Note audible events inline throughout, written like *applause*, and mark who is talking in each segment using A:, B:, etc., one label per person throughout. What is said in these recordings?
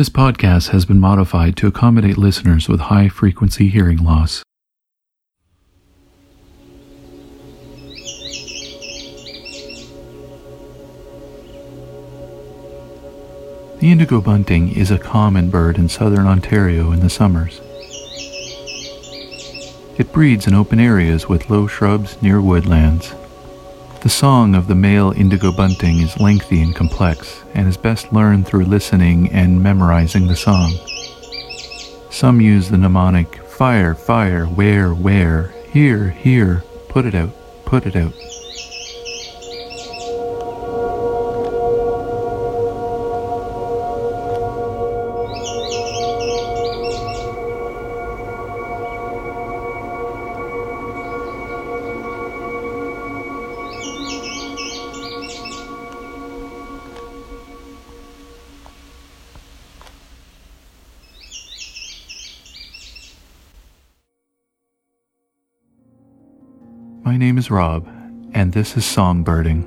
A: This podcast has been modified to accommodate listeners with high frequency hearing loss. The indigo bunting is a common bird in southern Ontario in the summers. It breeds in open areas with low shrubs near woodlands. The song of the male indigo bunting is lengthy and complex and is best learned through listening and memorizing the song. Some use the mnemonic fire, fire, where, where, here, here, put it out, put it out. Name is Rob, and this is Songbirding.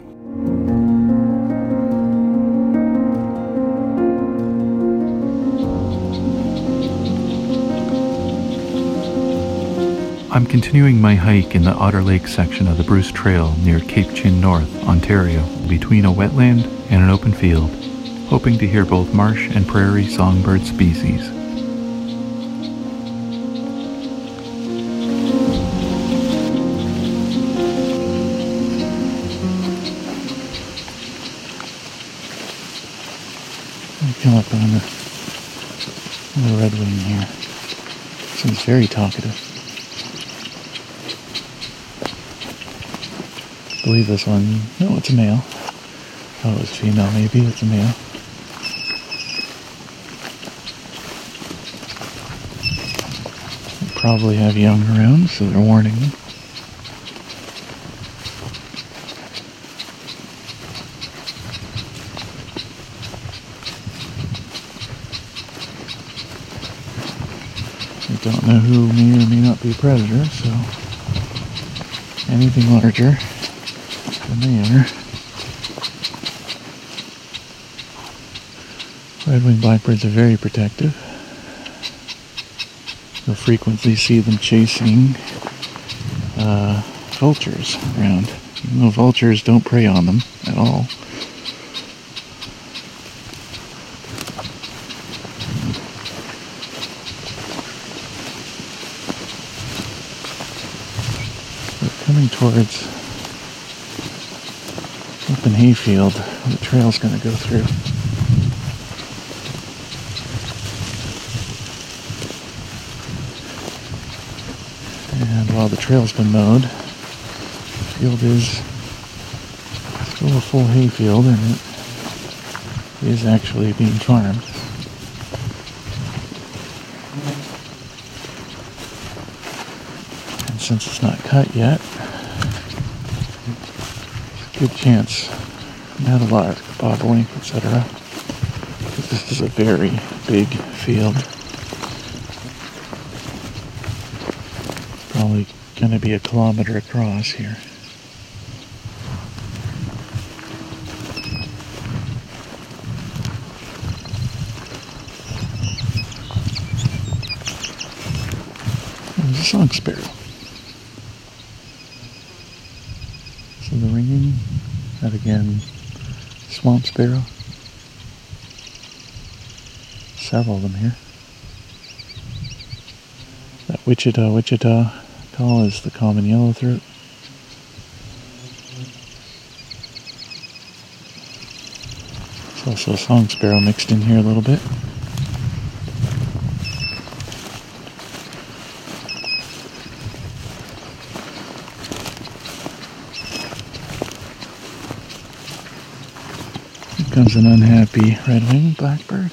A: I'm continuing my hike in the Otter Lake section of the Bruce Trail near Cape Chin North, Ontario, between a wetland and an open field, hoping to hear both marsh and prairie songbird species. Come up on the, on the red wing here. Seems very talkative. I believe this one, no, it's a male. Oh, it's female, maybe it's a male. They probably have young around, so they're warning them. I don't know who may or may not be a predator, so anything larger than they are. Red-winged blackbirds are very protective. You'll frequently see them chasing uh, vultures around. Even though vultures don't prey on them at all. Coming towards open hayfield the trail's going to go through. And while the trail's been mowed, the field is still a full hayfield and it is actually being farmed. And since it's not cut yet, good chance not a lot of bobolink, etc. This is a very big field. Probably going to be a kilometer across here. There's a song sparrow. So the ringing, that again, swamp sparrow. Several of them here. That Wichita, Wichita call is the common yellowthroat. There's also a song sparrow mixed in here a little bit. Comes an unhappy red-winged blackbird.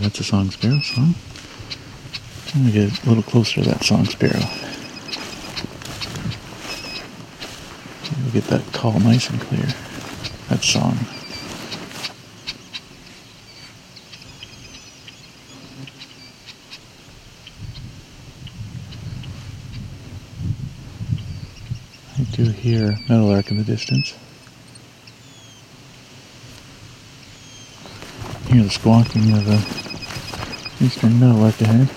A: That's a song sparrow song. I'm gonna get a little closer to that song sparrow. We'll get that call nice and clear. That song. Do hear meadowlark in the distance. Hear the squawking of a eastern meadowlark ahead.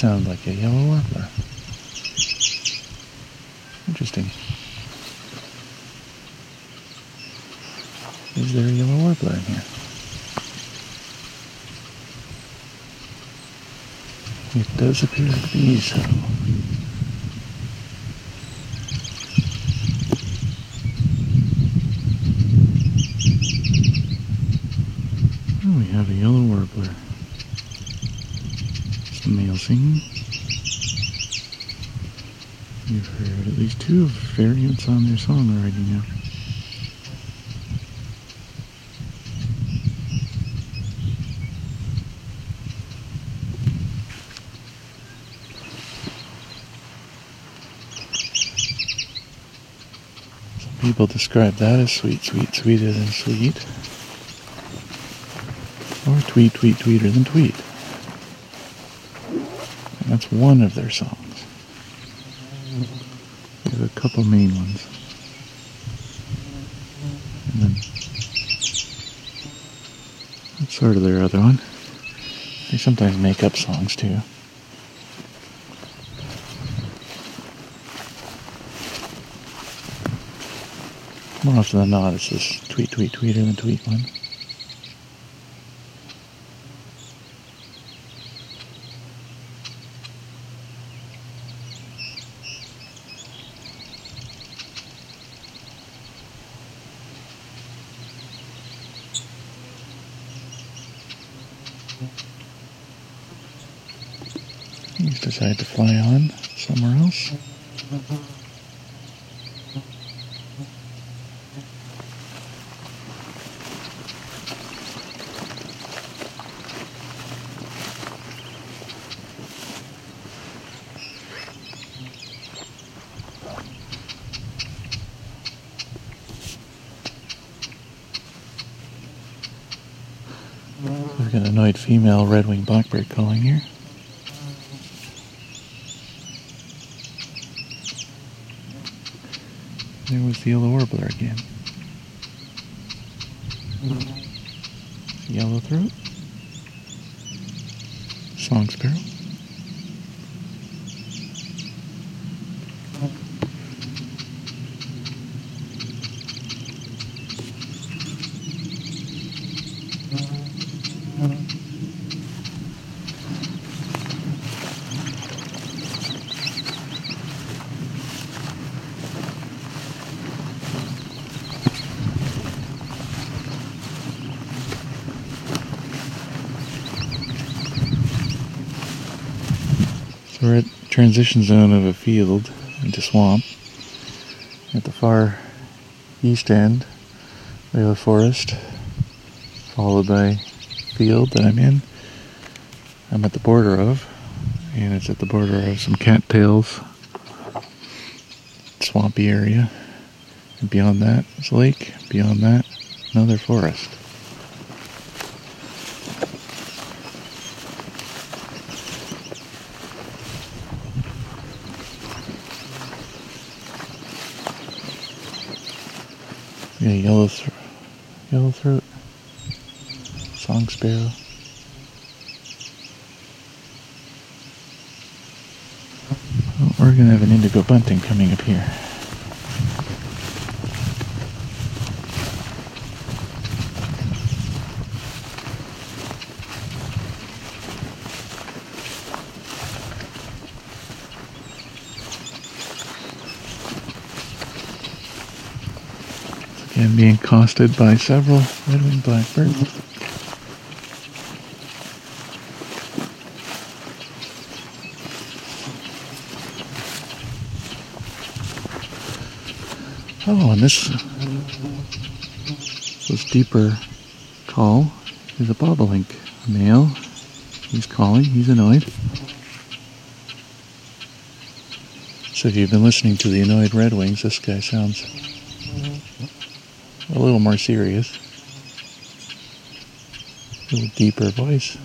A: That sounds like a yellow warbler. Interesting. Is there a yellow warbler in here? It does appear to be so. Oh, we have a yellow warbler male singing. You've heard at least two variants on their song already now. Some people describe that as sweet, sweet, sweeter than sweet. Or tweet, tweet, tweeter than tweet. That's one of their songs. Couple main ones. And then that's sort of their other one. They sometimes make up songs too. More often than not, it's this tweet, tweet, tweeter than tweet one. He's decided to fly on somewhere else. We've got an annoyed female red-winged blackbird calling here. There was the yellow warbler again. Yellow throat. Song sparrow. So we're at transition zone of a field into swamp. At the far east end, we have a forest, followed by field that I'm in. I'm at the border of, and it's at the border of some cattails, swampy area. And beyond that is a lake. Beyond that, another forest. Yeah, yellow throat, yellow throat, song sparrow. Well, we're gonna have an indigo bunting coming up here. being accosted by several women blackbirds. Oh, and this this deeper call is a bobolink. A male. He's calling. He's annoyed. So if you've been listening to the annoyed Red Wings, this guy sounds a little more serious. A little deeper voice.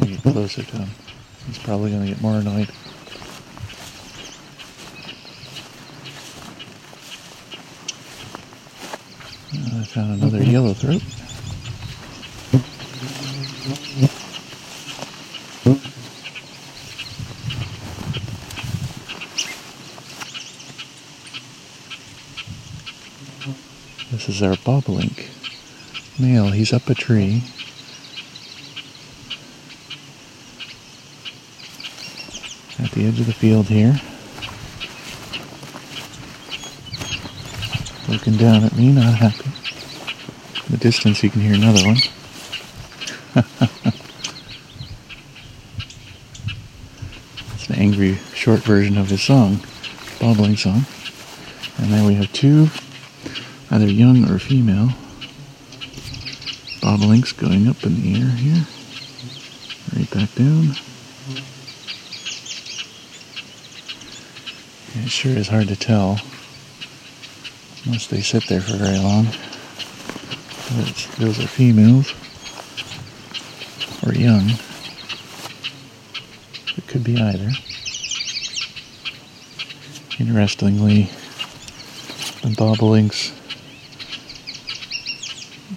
A: Get closer to him. He's probably going to get more annoyed. I found another yellow throat. This is our bobolink male. He's up a tree. At the edge of the field here. Looking down at me, not happy. In the distance, you can hear another one. *laughs* it's an angry, short version of his song, bobolink song. And then we have two, either young or female, bobolinks going up in the air here. Right back down. It sure is hard to tell unless they sit there for very long. those are females or young. It could be either. Interestingly, the bobolinks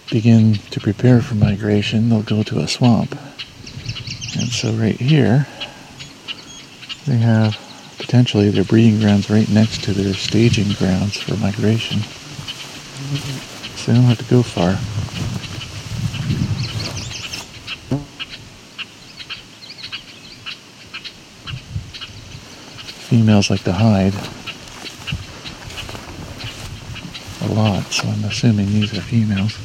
A: begin to prepare for migration, they'll go to a swamp. And so right here, they have potentially their breeding grounds right next to their staging grounds for migration. So they don't have to go far. Females like to hide a lot, so I'm assuming these are females.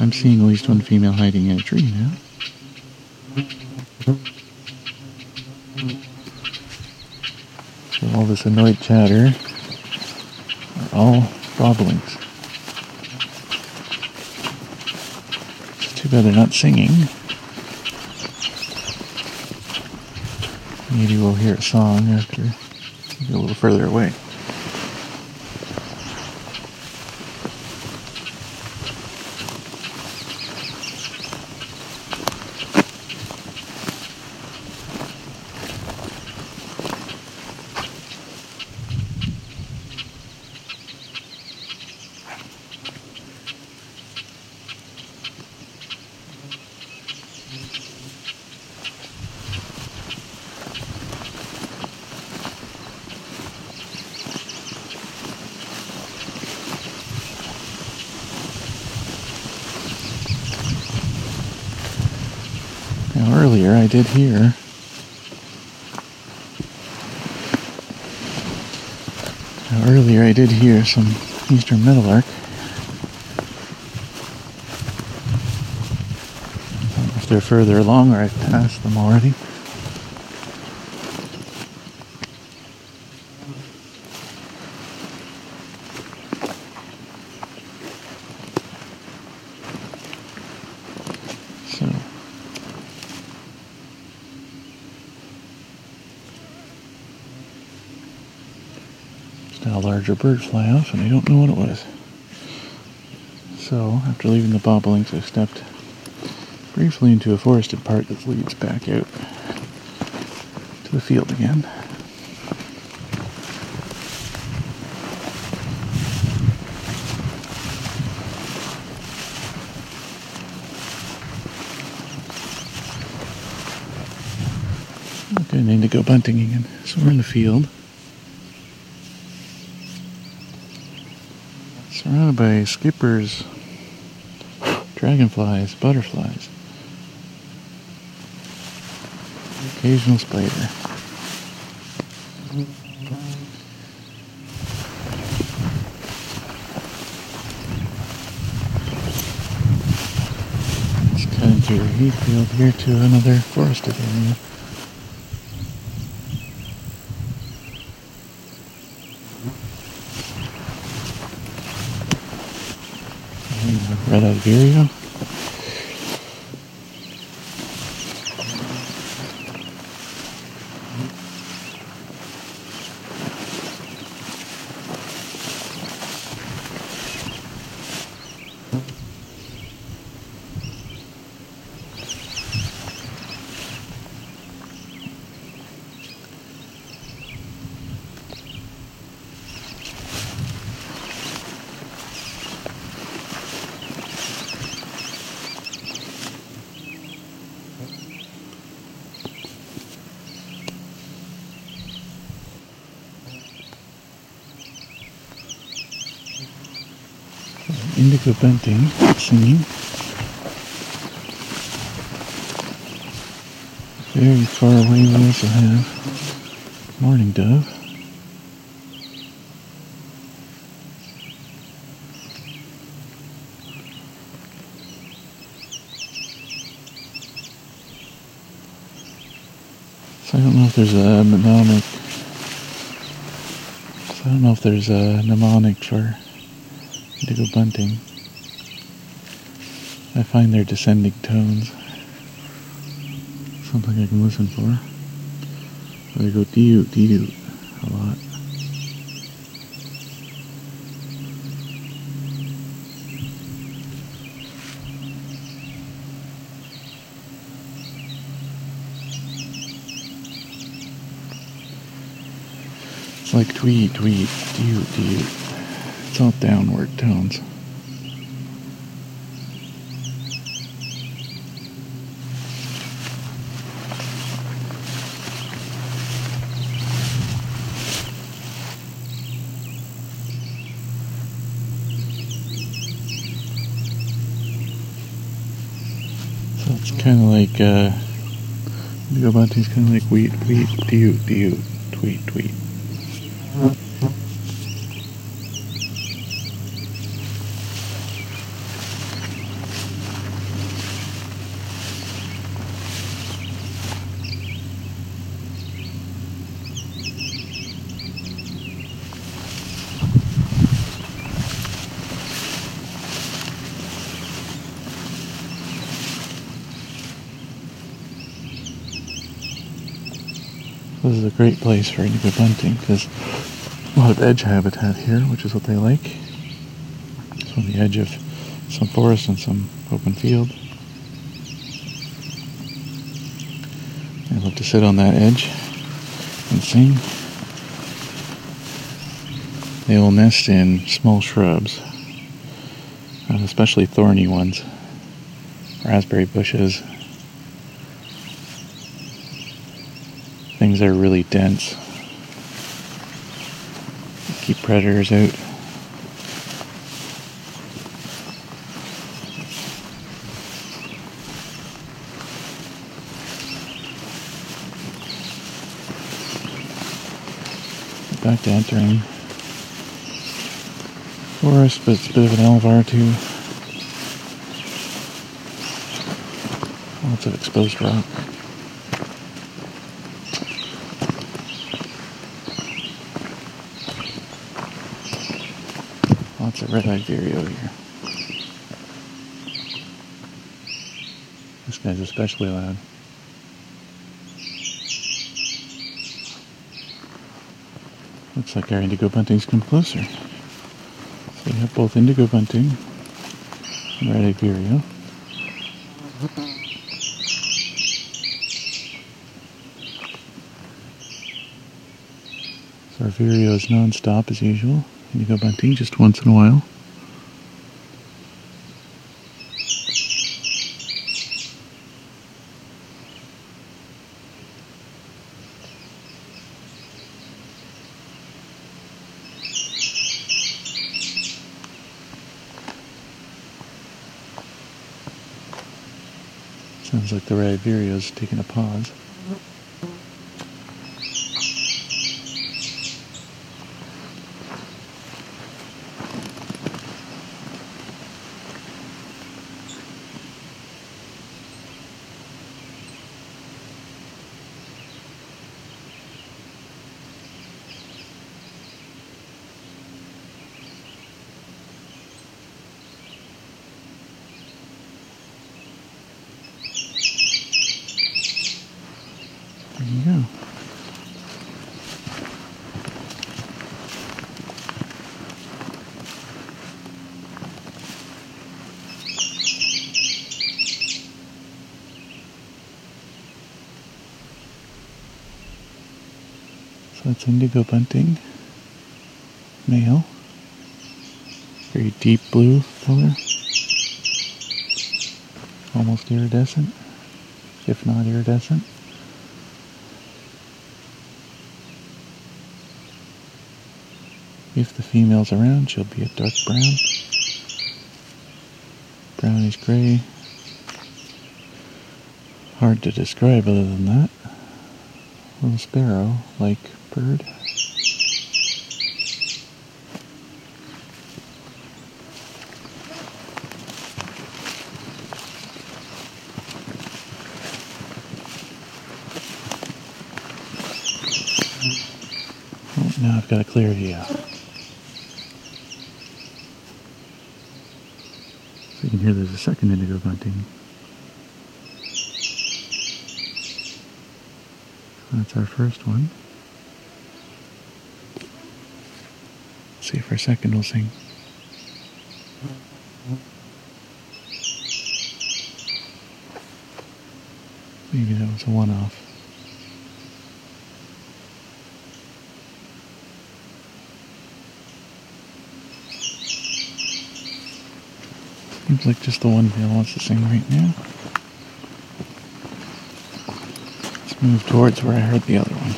A: I'm seeing at least one female hiding in a tree now. So all this annoyed chatter are all bobolinks. It's too bad they're not singing. Maybe we'll hear a song after we get a little further away. Now earlier I did hear earlier I did hear some eastern meadowlark. if they're further along or I've passed them already. A larger bird fly off, and I don't know what it was. So, after leaving the bobolinks, I stepped briefly into a forested part that leads back out to the field again. Okay, need to go bunting again. So we're in the field. By skippers, dragonflies, butterflies, occasional spider. Just cutting through a heat field here to another forested area. Red-eyed vireo. Indigo bunting singing. Very far away we also have Mourning dove. So I don't know if there's a mnemonic. So I don't know if there's a mnemonic for indigo bunting. I find their descending tones something I can listen for. They go dee dee a lot. It's like tweet, tweet, dee dee. It's all downward tones. So it's kind of like, uh, Bunting's kind of like wheat, wheat, do do tweet, tweet. Great place for indigo bunting because a lot of edge habitat here, which is what they like. It's on the edge of some forest and some open field. They love to sit on that edge and sing. They will nest in small shrubs, especially thorny ones, raspberry bushes, things are really dense. Keep predators out. Back to entering forest, but it's a bit of an Alvar too. Lots of exposed rock. Lots of red-eyed vireo here. This guy's especially loud. Looks like our indigo bunting's come closer. So we have both indigo bunting and red-eyed vireo. So our vireo is non-stop as usual. Indigo bunting just once in a while. Sounds like the red is taking a pause. That's indigo bunting, male, very deep blue color, almost iridescent, if not iridescent. If the female's around, she'll be a dark brown, brownish gray. Hard to describe other than that. Little sparrow like bird. Oh, now I've got a clear view. So you can hear there's a second indigo bunting. That's our first one. See for a second we'll sing. Maybe that was a one off. Seems like just the one male wants to sing right now. Let's move towards where I heard the other one.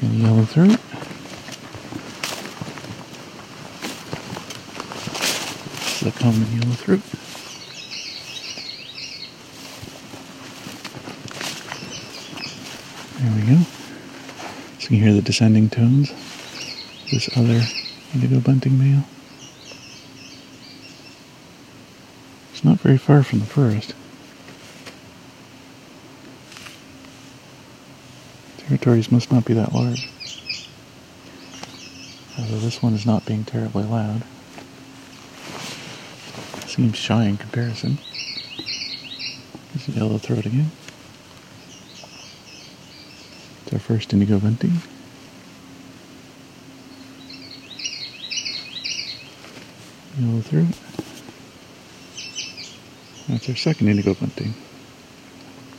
A: Got a yellow throat. This is a common yellow throat. There we go. So you hear the descending tones. This other indigo bunting male. It's not very far from the first. Territories must not be that large. Although this one is not being terribly loud. Seems shy in comparison. There's a yellow throat again. It's our first indigo bunting. Yellow throat. That's our second indigo bunting.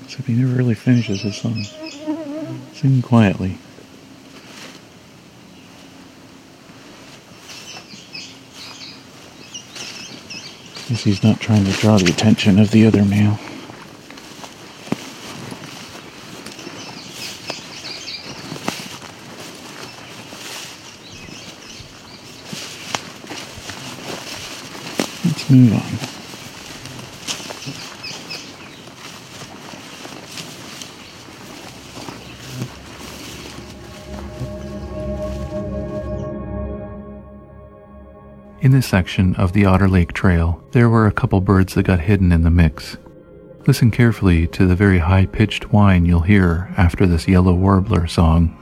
A: Except he never really finishes his song. Sing quietly. Guess he's not trying to draw the attention of the other male. Move on. In this section of the Otter Lake Trail, there were a couple birds that got hidden in the mix. Listen carefully to the very high pitched whine you'll hear after this yellow warbler song.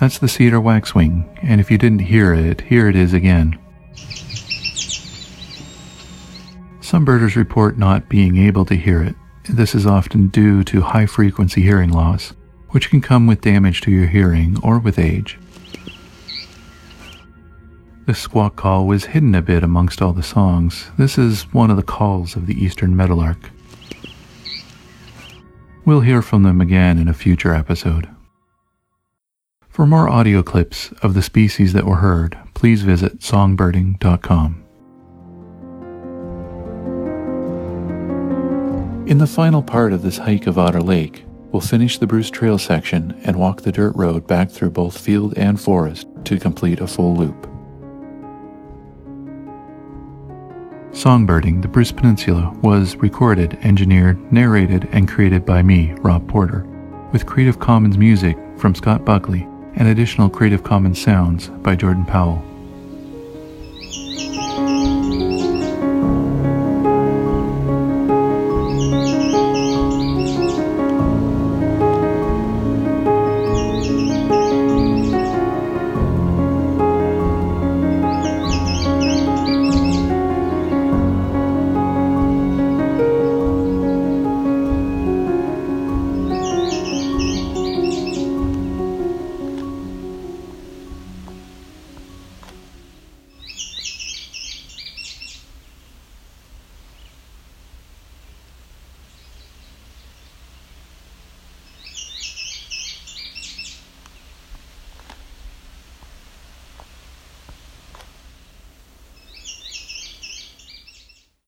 A: That's the cedar waxwing, and if you didn't hear it, here it is again. Some birders report not being able to hear it. This is often due to high frequency hearing loss, which can come with damage to your hearing or with age. The squawk call was hidden a bit amongst all the songs. This is one of the calls of the eastern meadowlark. We'll hear from them again in a future episode. For more audio clips of the species that were heard, please visit songbirding.com. In the final part of this hike of Otter Lake, we'll finish the Bruce Trail section and walk the dirt road back through both field and forest to complete a full loop. Songbirding, the Bruce Peninsula, was recorded, engineered, narrated, and created by me, Rob Porter, with Creative Commons music from Scott Buckley and additional Creative Commons sounds by Jordan Powell.